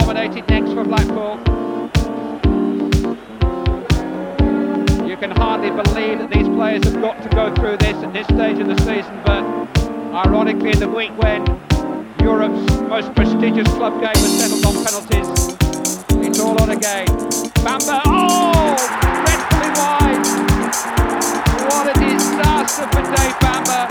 nominated next for Blackpool. You can hardly believe that these players have got to go through this at this stage of the season, but ironically in the week when Europe's most prestigious club game was settled on penalties, it's all on again. Bamber, oh, wide. What a disaster for Dave Bamber.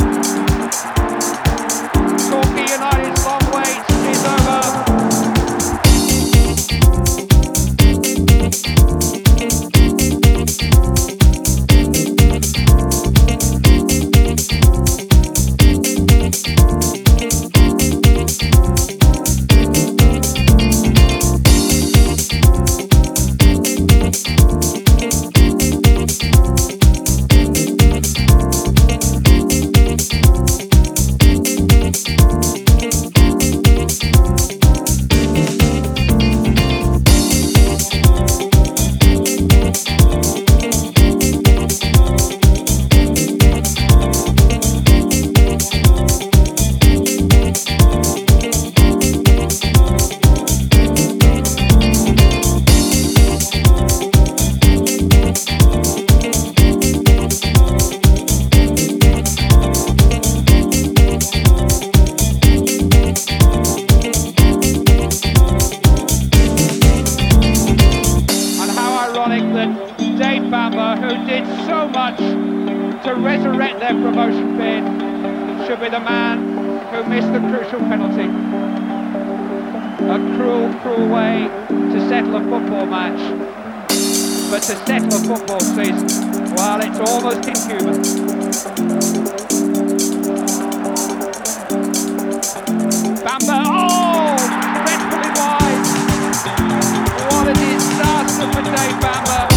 promotion bid should be the man who missed the crucial penalty. A cruel, cruel way to settle a football match. But to settle a football season, well, it's almost inhuman. Bamber, oh, dreadfully wide. What a disaster for Dave Bamber.